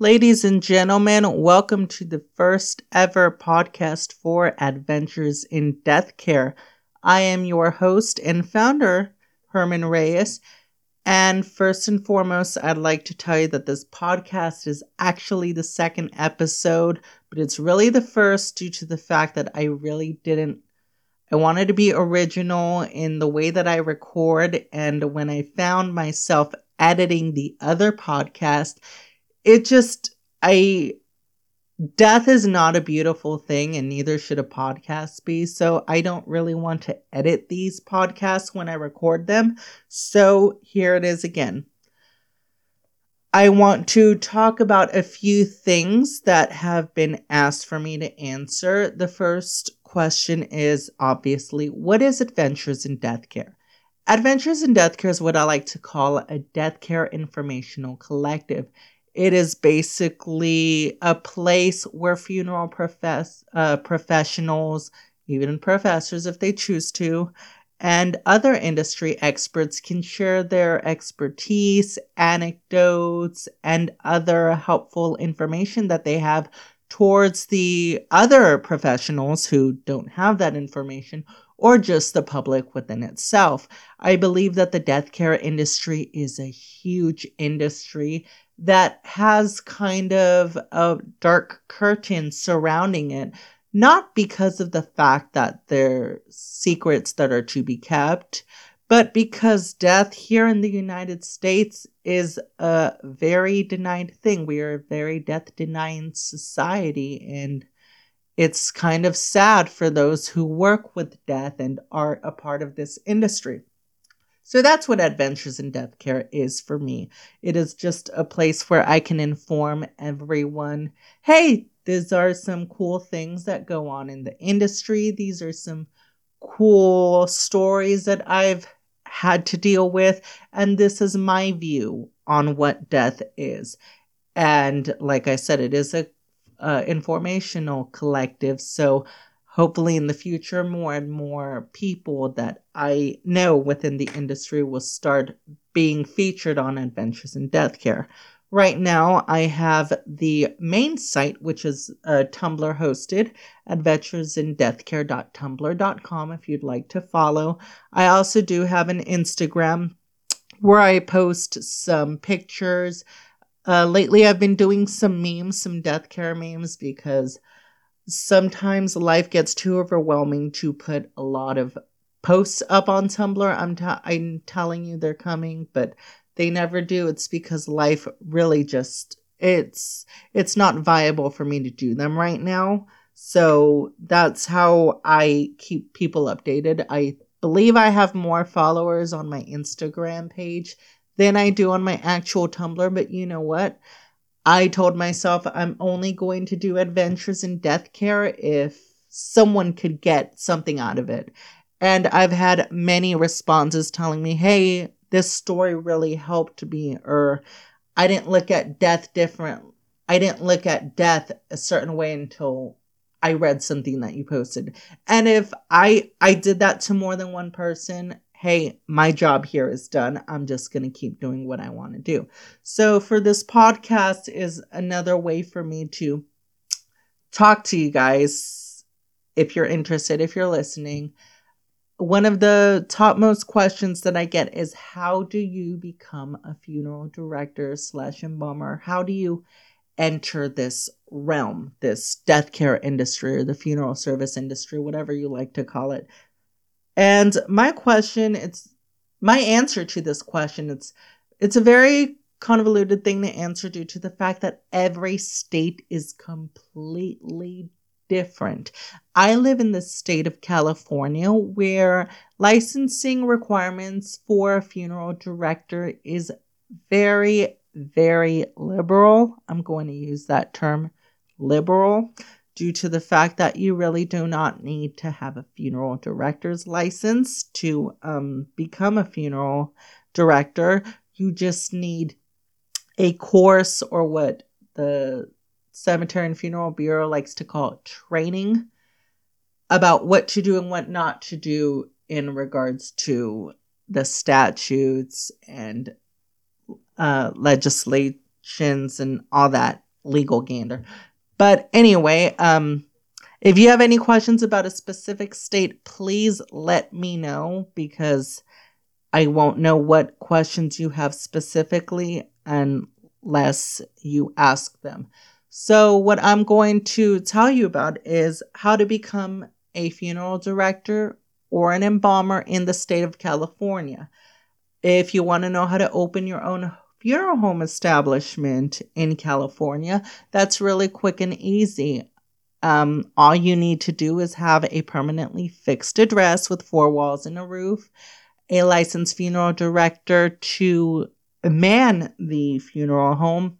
Ladies and gentlemen, welcome to the first ever podcast for Adventures in Death Care. I am your host and founder, Herman Reyes. And first and foremost, I'd like to tell you that this podcast is actually the second episode, but it's really the first due to the fact that I really didn't. I wanted to be original in the way that I record, and when I found myself editing the other podcast, it just, I, death is not a beautiful thing and neither should a podcast be. So I don't really want to edit these podcasts when I record them. So here it is again. I want to talk about a few things that have been asked for me to answer. The first question is obviously, what is Adventures in Death Care? Adventures in Death Care is what I like to call a death care informational collective. It is basically a place where funeral profess- uh, professionals, even professors if they choose to, and other industry experts can share their expertise, anecdotes, and other helpful information that they have towards the other professionals who don't have that information or just the public within itself. I believe that the death care industry is a huge industry that has kind of a dark curtain surrounding it, not because of the fact that they're secrets that are to be kept, but because death here in the United States is a very denied thing. We are a very death denying society, and it's kind of sad for those who work with death and are a part of this industry. So that's what Adventures in Death Care is for me. It is just a place where I can inform everyone hey, these are some cool things that go on in the industry. These are some cool stories that I've had to deal with. And this is my view on what death is. And like I said, it is a uh, informational collective. So hopefully in the future more and more people that i know within the industry will start being featured on adventures in death care. Right now i have the main site which is uh, tumblr hosted adventuresindeathcare.tumblr.com if you'd like to follow. I also do have an instagram where i post some pictures. Uh, lately i've been doing some memes some death care memes because sometimes life gets too overwhelming to put a lot of posts up on Tumblr. I'm t- I'm telling you they're coming, but they never do. It's because life really just it's it's not viable for me to do them right now. So that's how I keep people updated. I believe I have more followers on my Instagram page than I do on my actual Tumblr, but you know what? I told myself I'm only going to do adventures in death care if someone could get something out of it. And I've had many responses telling me, hey, this story really helped me, or I didn't look at death different. I didn't look at death a certain way until I read something that you posted. And if I I did that to more than one person, hey, my job here is done. I'm just going to keep doing what I want to do. So, for this podcast is another way for me to talk to you guys if you're interested, if you're listening. One of the topmost questions that I get is how do you become a funeral director slash embalmer? How do you enter this realm, this death care industry or the funeral service industry, whatever you like to call it? And my question, it's my answer to this question, it's it's a very convoluted thing to answer due to the fact that every state is completely different. I live in the state of California where licensing requirements for a funeral director is very, very liberal. I'm going to use that term liberal due to the fact that you really do not need to have a funeral director's license to um, become a funeral director. You just need a course or what the Cemetery and Funeral Bureau likes to call training about what to do and what not to do in regards to the statutes and uh, legislations and all that legal gander. But anyway, um, if you have any questions about a specific state, please let me know because I won't know what questions you have specifically unless you ask them. So, what I'm going to tell you about is how to become a funeral director or an embalmer in the state of California. If you want to know how to open your own funeral home establishment in California, that's really quick and easy. Um, all you need to do is have a permanently fixed address with four walls and a roof, a licensed funeral director to man the funeral home,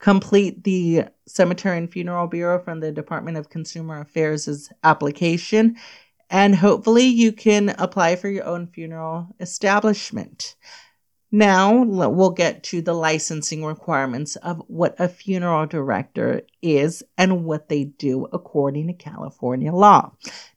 complete the Cemetery and Funeral Bureau from the Department of Consumer Affairs' application, and hopefully you can apply for your own funeral establishment. Now we'll get to the licensing requirements of what a funeral director is and what they do according to California law.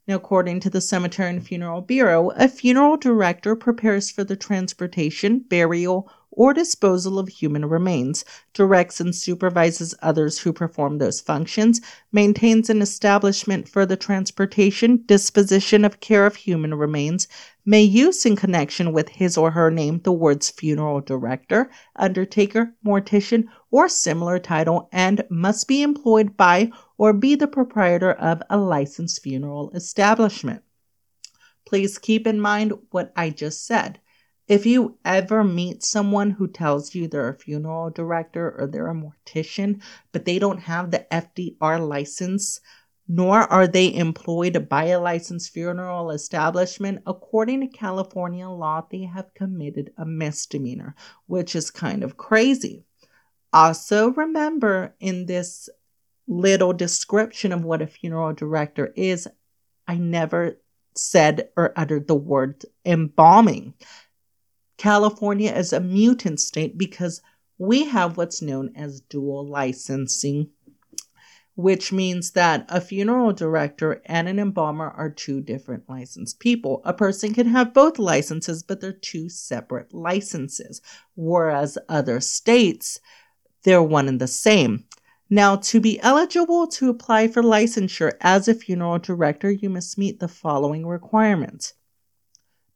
Now, according to the Cemetery and Funeral Bureau, a funeral director prepares for the transportation, burial, or disposal of human remains, directs and supervises others who perform those functions, maintains an establishment for the transportation, disposition of care of human remains, may use in connection with his or her name the words funeral director, undertaker, mortician, or similar title, and must be employed by or be the proprietor of a licensed funeral establishment. Please keep in mind what I just said. If you ever meet someone who tells you they're a funeral director or they're a mortician, but they don't have the FDR license, nor are they employed by a licensed funeral establishment, according to California law, they have committed a misdemeanor, which is kind of crazy. Also, remember in this little description of what a funeral director is, I never said or uttered the word embalming. California is a mutant state because we have what's known as dual licensing, which means that a funeral director and an embalmer are two different licensed people. A person can have both licenses, but they're two separate licenses, whereas other states, they're one and the same. Now, to be eligible to apply for licensure as a funeral director, you must meet the following requirements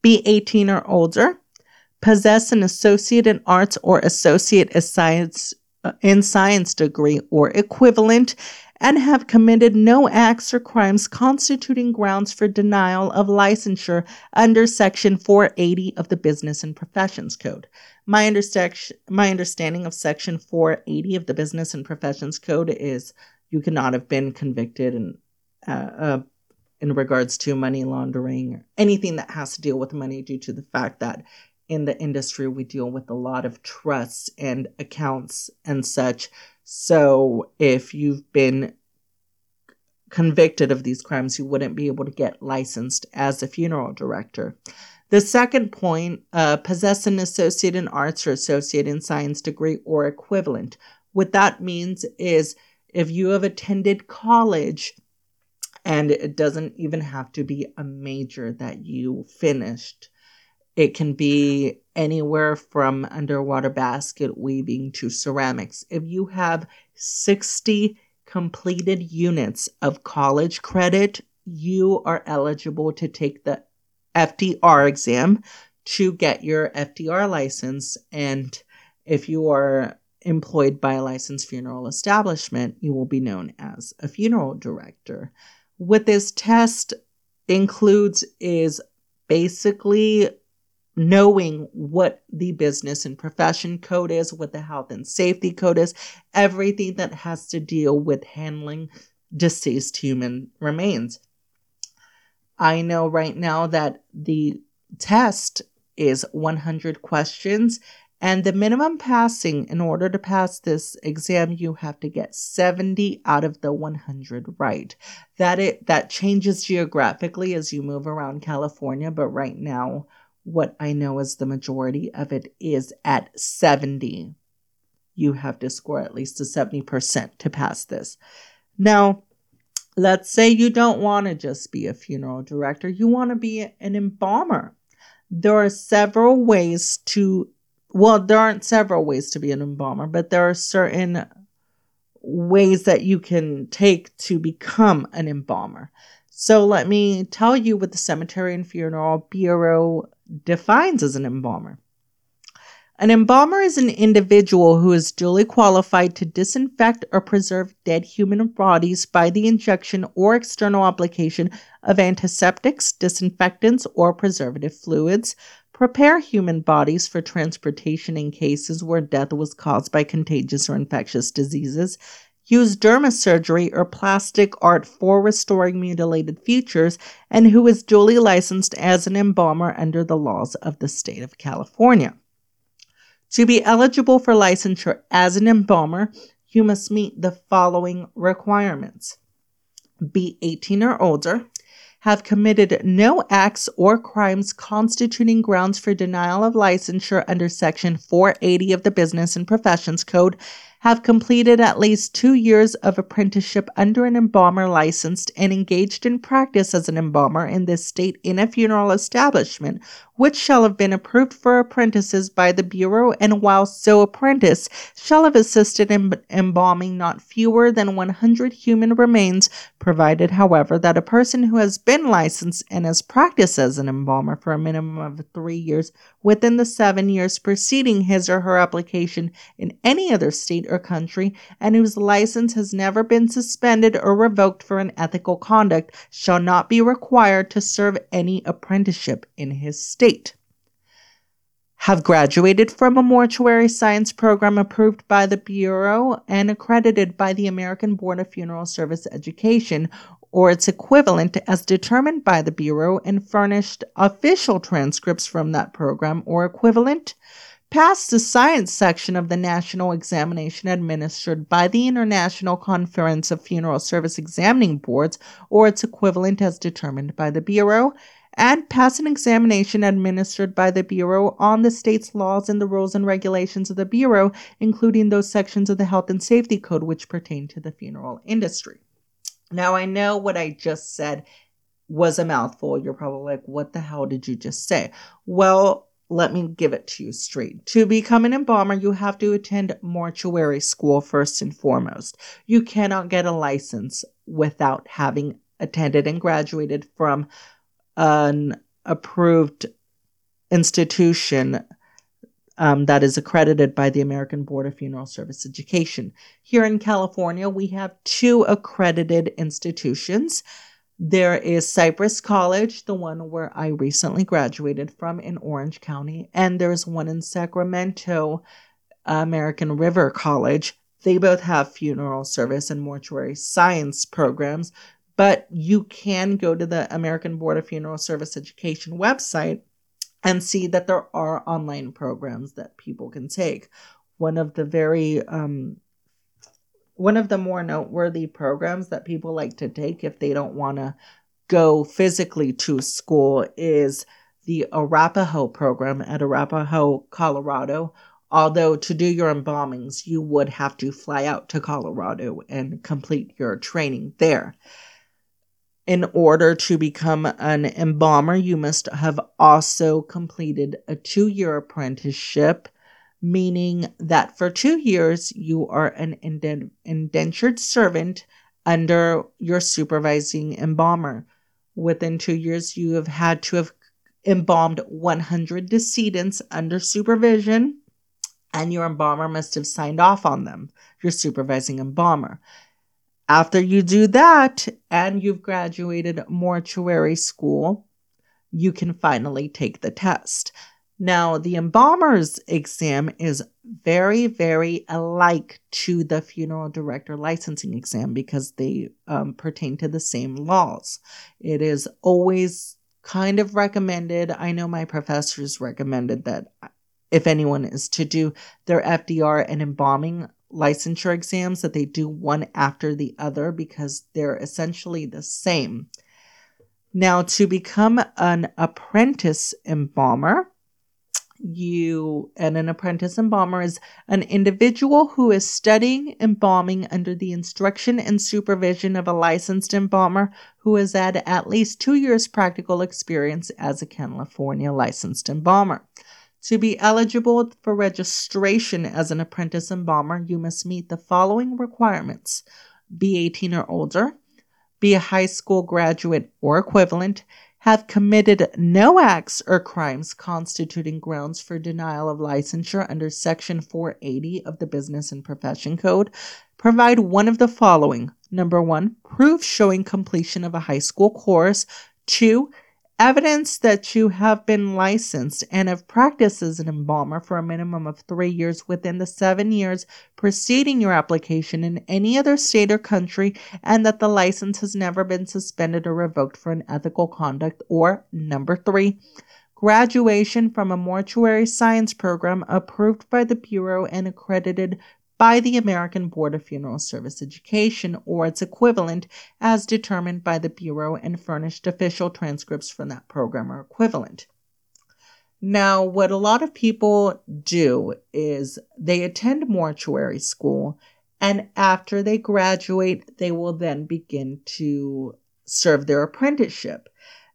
be 18 or older, possess an associate in arts or associate in science, uh, in science degree or equivalent, and have committed no acts or crimes constituting grounds for denial of licensure under Section 480 of the Business and Professions Code. My, understa- my understanding of Section 480 of the Business and Professions Code is you cannot have been convicted in, uh, uh, in regards to money laundering or anything that has to deal with money due to the fact that in the industry, we deal with a lot of trusts and accounts and such. So if you've been convicted of these crimes, you wouldn't be able to get licensed as a funeral director. The second point uh, possess an associate in arts or associate in science degree or equivalent. What that means is if you have attended college, and it doesn't even have to be a major that you finished it can be anywhere from underwater basket weaving to ceramics. If you have 60 completed units of college credit, you are eligible to take the FDR exam to get your FDR license. And if you are employed by a licensed funeral establishment, you will be known as a funeral director. What this test includes is basically knowing what the business and profession code is, what the health and safety code is, everything that has to deal with handling deceased human remains. I know right now that the test is 100 questions and the minimum passing in order to pass this exam you have to get 70 out of the 100 right that it that changes geographically as you move around california but right now what I know is the majority of it is at 70. You have to score at least a 70% to pass this. Now, let's say you don't want to just be a funeral director, you want to be an embalmer. There are several ways to, well, there aren't several ways to be an embalmer, but there are certain ways that you can take to become an embalmer. So let me tell you what the Cemetery and Funeral Bureau defines as an embalmer. An embalmer is an individual who is duly qualified to disinfect or preserve dead human bodies by the injection or external application of antiseptics, disinfectants, or preservative fluids, prepare human bodies for transportation in cases where death was caused by contagious or infectious diseases, use derma surgery or plastic art for restoring mutilated features, and who is duly licensed as an embalmer under the laws of the state of California. To be eligible for licensure as an embalmer, you must meet the following requirements be 18 or older, have committed no acts or crimes constituting grounds for denial of licensure under Section 480 of the Business and Professions Code, have completed at least two years of apprenticeship under an embalmer licensed and engaged in practice as an embalmer in this state in a funeral establishment, which shall have been approved for apprentices by the Bureau, and while so apprenticed, shall have assisted in embalming not fewer than 100 human remains, provided, however, that a person who has been licensed and has practiced as an embalmer for a minimum of three years within the seven years preceding his or her application in any other state or country, and whose license has never been suspended or revoked for unethical conduct, shall not be required to serve any apprenticeship in his state. Have graduated from a mortuary science program approved by the Bureau and accredited by the American Board of Funeral Service Education or its equivalent as determined by the Bureau and furnished official transcripts from that program or equivalent passed the science section of the national examination administered by the International Conference of Funeral Service Examining Boards or its equivalent as determined by the Bureau, and pass an examination administered by the Bureau on the state's laws and the rules and regulations of the Bureau, including those sections of the Health and Safety Code which pertain to the funeral industry. Now, I know what I just said was a mouthful. You're probably like, what the hell did you just say? Well, let me give it to you straight. To become an embalmer, you have to attend mortuary school first and foremost. You cannot get a license without having attended and graduated from an approved institution um, that is accredited by the American Board of Funeral Service Education. Here in California, we have two accredited institutions. There is Cypress College, the one where I recently graduated from in Orange County, and there's one in Sacramento, American River College. They both have funeral service and mortuary science programs, but you can go to the American Board of Funeral Service Education website and see that there are online programs that people can take. One of the very um, one of the more noteworthy programs that people like to take if they don't want to go physically to school is the Arapahoe program at Arapahoe, Colorado. Although to do your embalmings, you would have to fly out to Colorado and complete your training there. In order to become an embalmer, you must have also completed a two year apprenticeship meaning that for two years you are an indentured servant under your supervising embalmer. Within two years, you have had to have embalmed 100 decedents under supervision, and your embalmer must have signed off on them, your supervising embalmer. After you do that and you've graduated mortuary school, you can finally take the test. Now, the embalmer's exam is very, very alike to the funeral director licensing exam because they um, pertain to the same laws. It is always kind of recommended. I know my professors recommended that if anyone is to do their FDR and embalming licensure exams, that they do one after the other because they're essentially the same. Now, to become an apprentice embalmer, you and an apprentice embalmer is an individual who is studying embalming under the instruction and supervision of a licensed embalmer who has had at least two years practical experience as a California licensed embalmer. To be eligible for registration as an apprentice embalmer, you must meet the following requirements. Be 18 or older, be a high school graduate or equivalent, have committed no acts or crimes constituting grounds for denial of licensure under Section 480 of the Business and Profession Code, provide one of the following. Number one, proof showing completion of a high school course, two, evidence that you have been licensed and have practiced as an embalmer for a minimum of three years within the seven years preceding your application in any other state or country, and that the license has never been suspended or revoked for unethical conduct, or number three, graduation from a mortuary science program approved by the Bureau and accredited by the American Board of Funeral Service Education or its equivalent as determined by the Bureau and furnished official transcripts from that program or equivalent. Now, what a lot of people do is they attend mortuary school, and after they graduate, they will then begin to serve their apprenticeship.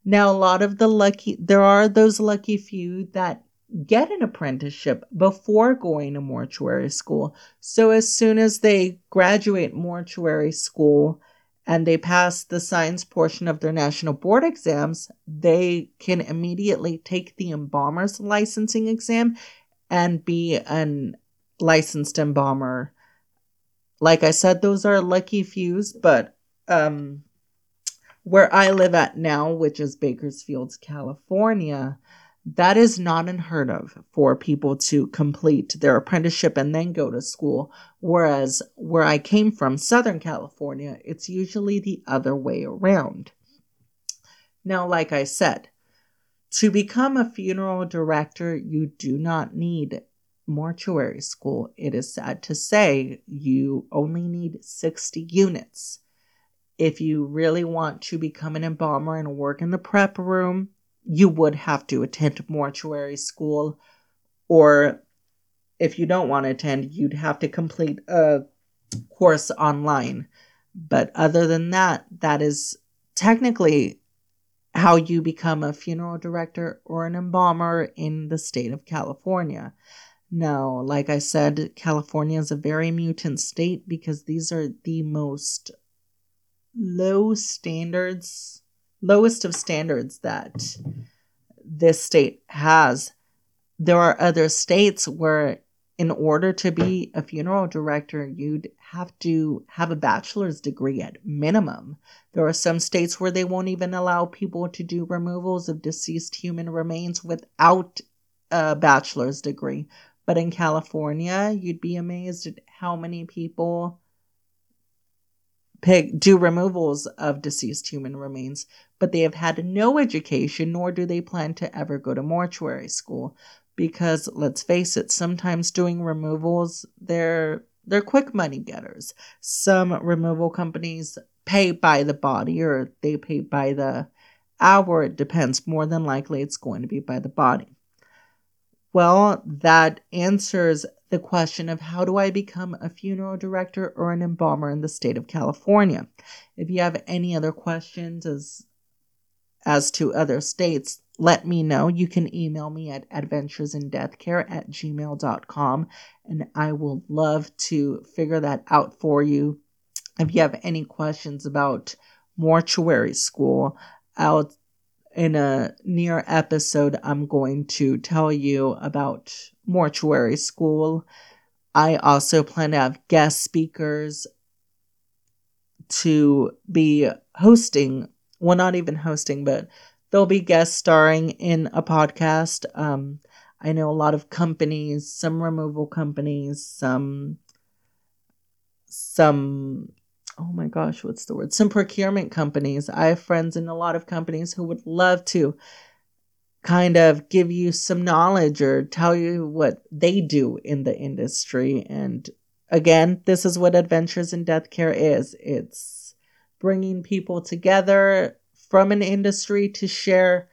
Now, a lot of the lucky, there are those lucky few that get an apprenticeship before going to mortuary school. So as soon as they graduate mortuary school and they pass the science portion of their national board exams, they can immediately take the embalmer's licensing exam and be an licensed embalmer. Like I said, those are lucky fews, but um, where I live at now, which is Bakersfield, California, that is not unheard of for people to complete their apprenticeship and then go to school. Whereas where I came from, Southern California, it's usually the other way around. Now, like I said, to become a funeral director, you do not need mortuary school. It is sad to say you only need 60 units. If you really want to become an embalmer and work in the prep room, you would have to attend mortuary school, or if you don't want to attend, you'd have to complete a course online. But other than that, that is technically how you become a funeral director or an embalmer in the state of California. Now, like I said, California is a very mutant state because these are the most low standards lowest of standards that this state has. There are other states where, in order to be a funeral director, you'd have to have a bachelor's degree at minimum. There are some states where they won't even allow people to do removals of deceased human remains without a bachelor's degree. But in California, you'd be amazed at how many people pick, do removals of deceased human remains, but they have had no education, nor do they plan to ever go to mortuary school. Because let's face it, sometimes doing removals, they're they're quick money getters. Some removal companies pay by the body or they pay by the hour. It depends. More than likely, it's going to be by the body. Well, that answers the question of how do I become a funeral director or an embalmer in the state of California. If you have any other questions as as to other states, let me know. You can email me at adventuresindeathcare at gmail.com and I will love to figure that out for you. If you have any questions about mortuary school, I'll in a near episode, I'm going to tell you about mortuary school. I also plan to have guest speakers to be hosting, well, not even hosting, but they'll be guest starring in a podcast. Um, I know a lot of companies, some removal companies, some some oh my gosh, what's the word? Some procurement companies. I have friends in a lot of companies who would love to kind of give you some knowledge or tell you what they do in the industry. And again, this is what Adventures in Death Care is it's bringing people together from an industry to share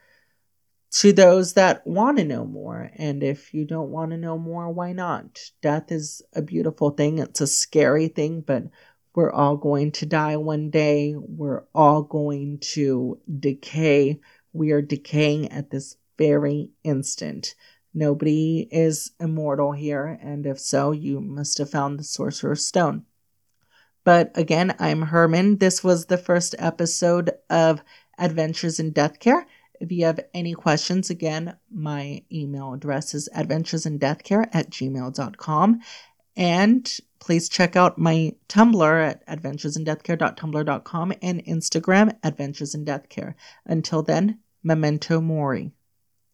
to those that want to know more. And if you don't want to know more, why not? Death is a beautiful thing, it's a scary thing, but we're all going to die one day. We're all going to decay. We are decaying at this very instant. Nobody is immortal here, and if so, you must have found the Sorcerer's Stone. But again, I'm Herman. This was the first episode of Adventures in Death Care. If you have any questions, again, my email address is adventuresindeathcare at gmail.com. And please check out my Tumblr at adventuresindeathcare.tumblr.com and Instagram, Adventures in Death Care. Until then, memento mori.